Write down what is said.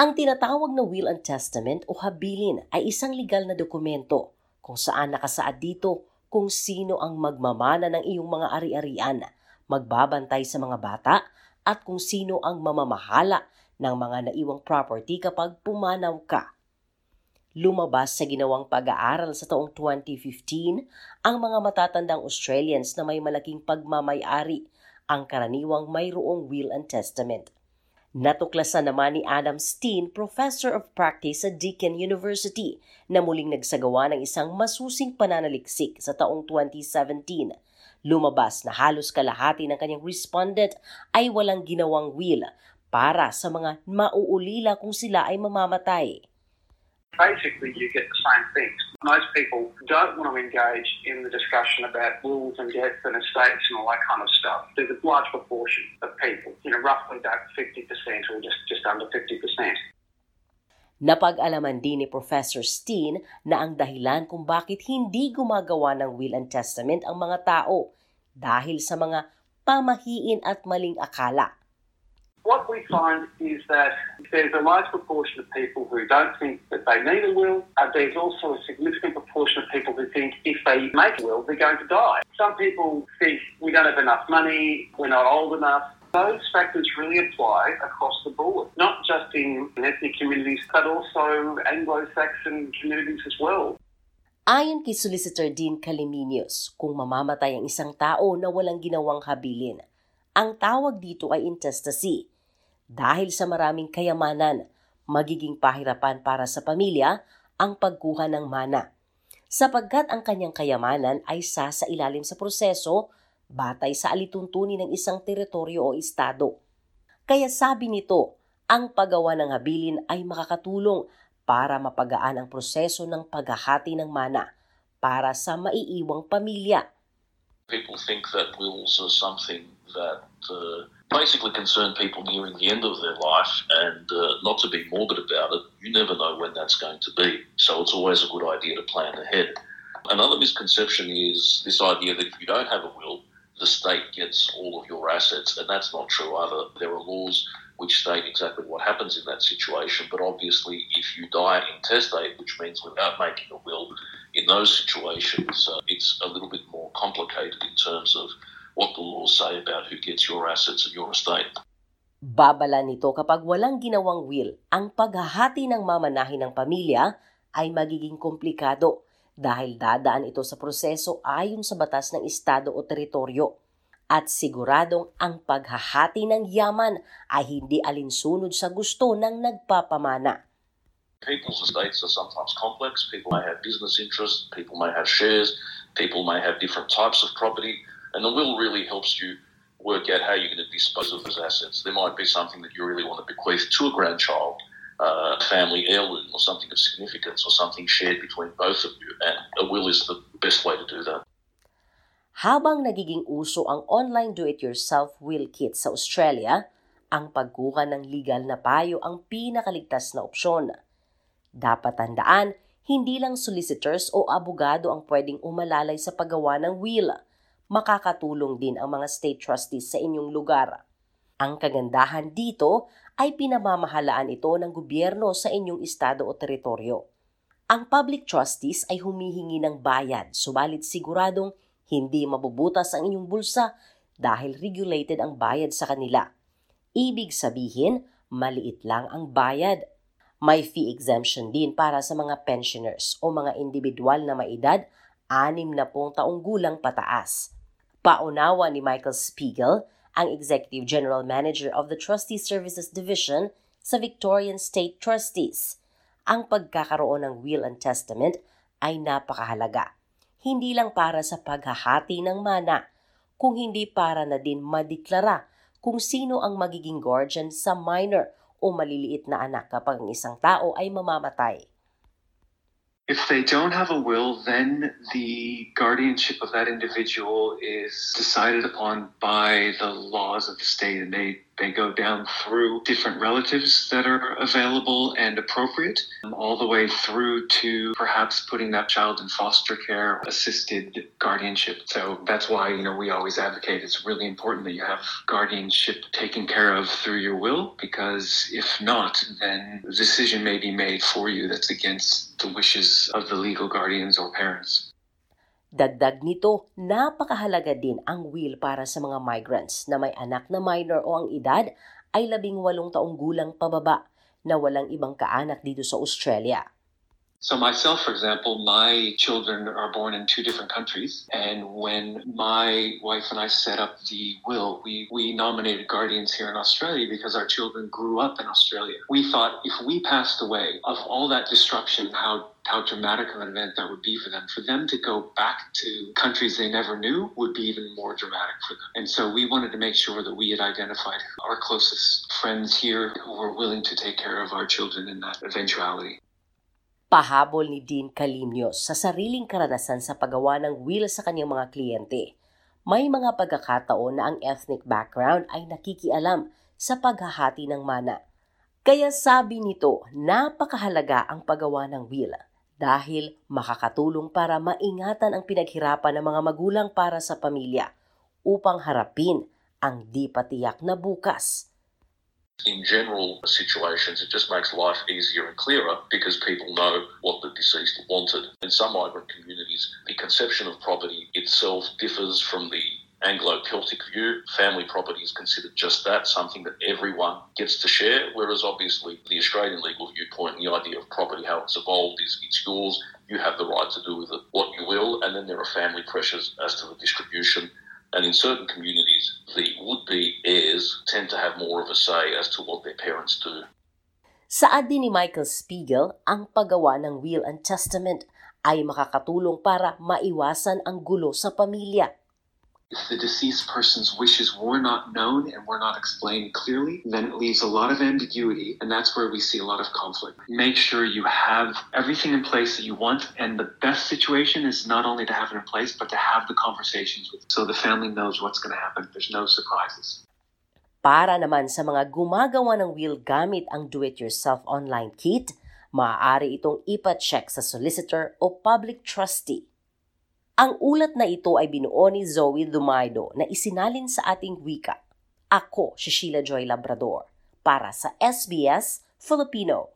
Ang tinatawag na will and testament o habilin ay isang legal na dokumento kung saan nakasaad dito kung sino ang magmamana ng iyong mga ari-arian, magbabantay sa mga bata, at kung sino ang mamamahala ng mga naiwang property kapag pumanaw ka. Lumabas sa ginawang pag-aaral sa taong 2015 ang mga matatandang Australians na may malaking pagmamayari ang karaniwang mayroong will and testament. Natuklasan naman ni Adam Steen, Professor of Practice sa Deakin University, na muling nagsagawa ng isang masusing pananaliksik sa taong 2017. Lumabas na halos kalahati ng kanyang respondent ay walang ginawang will para sa mga mauulila kung sila ay mamamatay. Basically, you get the same things. Most people don't want to engage in the discussion about wills and deaths and estates and all that kind of stuff. There's a large proportion of people, you know, roughly about 50% or just, just under 50%. Napag-alaman din ni Professor Steen na ang dahilan kung bakit hindi gumagawa ng will and testament ang mga tao dahil sa mga pamahiin at maling akala What we find is that there's a large proportion of people who don't think that they need a will. Uh, there's also a significant proportion of people who think if they make a will, they're going to die. Some people think we don't have enough money, we're not old enough. Those factors really apply across the board, not just in ethnic communities, but also Anglo-Saxon communities as well. Ayon kay Solicitor Dean Caliminius, kung mamamatay ang isang tao na walang ginawang habilin, ang tawag dito ay intestacy. Dahil sa maraming kayamanan, magiging pahirapan para sa pamilya ang pagkuha ng mana. Sapagkat ang kanyang kayamanan ay sasa ilalim sa proseso batay sa alituntunin ng isang teritoryo o estado. Kaya sabi nito, ang paggawa ng habilin ay makakatulong para mapagaan ang proseso ng paghahati ng mana para sa maiiwang pamilya. People think that wills are something that uh, basically concern people nearing the end of their life and uh, not to be morbid about it, you never know when that's going to be. So it's always a good idea to plan ahead. Another misconception is this idea that if you don't have a will, the state gets all of your assets, and that's not true either. There are laws which state exactly what happens in that situation, but obviously, if you die intestate, which means without making a will, in those situations, uh, it's a little bit more complicated in terms of what the laws say about who gets your assets and your estate. Babala nito kapag walang ginawang will, ang paghahati ng mamanahin ng pamilya ay magiging komplikado dahil dadaan ito sa proseso ayon sa batas ng estado o teritoryo. At siguradong ang paghahati ng yaman ay hindi alinsunod sa gusto ng nagpapamana. People's estates are sometimes complex. People may have business interests, people may have shares, people may have different types of property. And the will really helps you work out how you're going to dispose of those assets. There might be something that you really want to bequeath to a grandchild, uh, a family heirloom, or something of significance, or something shared between both of you. And a will is the best way to do that. Habang nagiging uso ang online do-it-yourself will kit sa Australia, ang pagkuha ng legal na payo ang pinakaligtas na opsyon. Dapat tandaan, hindi lang solicitors o abogado ang pwedeng umalalay sa paggawa ng will – makakatulong din ang mga state trustees sa inyong lugar. Ang kagandahan dito ay pinamamahalaan ito ng gobyerno sa inyong estado o teritoryo. Ang public trustees ay humihingi ng bayad, subalit siguradong hindi mabubutas ang inyong bulsa dahil regulated ang bayad sa kanila. Ibig sabihin, maliit lang ang bayad. May fee exemption din para sa mga pensioners o mga individual na maedad, anim na pong taong gulang pataas. Paunawa ni Michael Spiegel, ang Executive General Manager of the Trustee Services Division sa Victorian State Trustees. Ang pagkakaroon ng will and testament ay napakahalaga. Hindi lang para sa paghahati ng mana, kung hindi para na din madeklara kung sino ang magiging guardian sa minor o maliliit na anak kapag ang isang tao ay mamamatay. If they don't have a will, then the guardianship of that individual is decided upon by the laws of the state, and they They go down through different relatives that are available and appropriate, um, all the way through to perhaps putting that child in foster care, assisted guardianship. So that's why, you know, we always advocate it's really important that you have guardianship taken care of through your will, because if not, then a decision may be made for you that's against the wishes of the legal guardians or parents. Dagdag nito, napakahalaga din ang will para sa mga migrants na may anak na minor o ang edad ay labing walong taong gulang pababa na walang ibang kaanak dito sa Australia. So myself, for example, my children are born in two different countries, and when my wife and I set up the will, we we nominated guardians here in Australia because our children grew up in Australia. We thought if we passed away, of all that destruction, how how dramatic of an event that would be for them. For them to go back to countries they never knew would be even more dramatic for them. And so we wanted to make sure that we had identified our closest friends here who were willing to take care of our children in that eventuality. Pahabol ni Dean Calimnios sa sariling karanasan sa paggawa ng will sa kanyang mga kliyente. May mga pagkakataon na ang ethnic background ay nakikialam sa paghahati ng mana. Kaya sabi nito, napakahalaga ang paggawa ng will dahil makakatulong para maingatan ang pinaghirapan ng mga magulang para sa pamilya upang harapin ang di patiyak na bukas in general situations, it just makes life easier and clearer because people know what the deceased wanted. In some migrant communities, the conception of property itself differs from the Anglo Celtic view. Family property is considered just that, something that everyone gets to share, whereas obviously the Australian legal viewpoint and the idea of property, how it's evolved, is it's yours, you have the right to do with it what you will, and then there are family pressures as to the distribution and in certain communities, the would be heirs tend to have more of a say as to what their parents do. Saad din ni Michael Spiegel, ang paggawa ng will and testament ay makakatulong para maiwasan ang gulo sa pamilya. If the deceased person's wishes were not known and were not explained clearly, then it leaves a lot of ambiguity, and that's where we see a lot of conflict. Make sure you have everything in place that you want, and the best situation is not only to have it in place, but to have the conversations with so the family knows what's going to happen. There's no surprises. Para naman sa mga gumagawa ng will gamit ang do-it-yourself online kit, maaari itong ipa-check sa solicitor o public trustee ang ulat na ito ay binuo ni Zoe Dumaido na isinalin sa ating wika. Ako si Sheila Joy Labrador para sa SBS Filipino.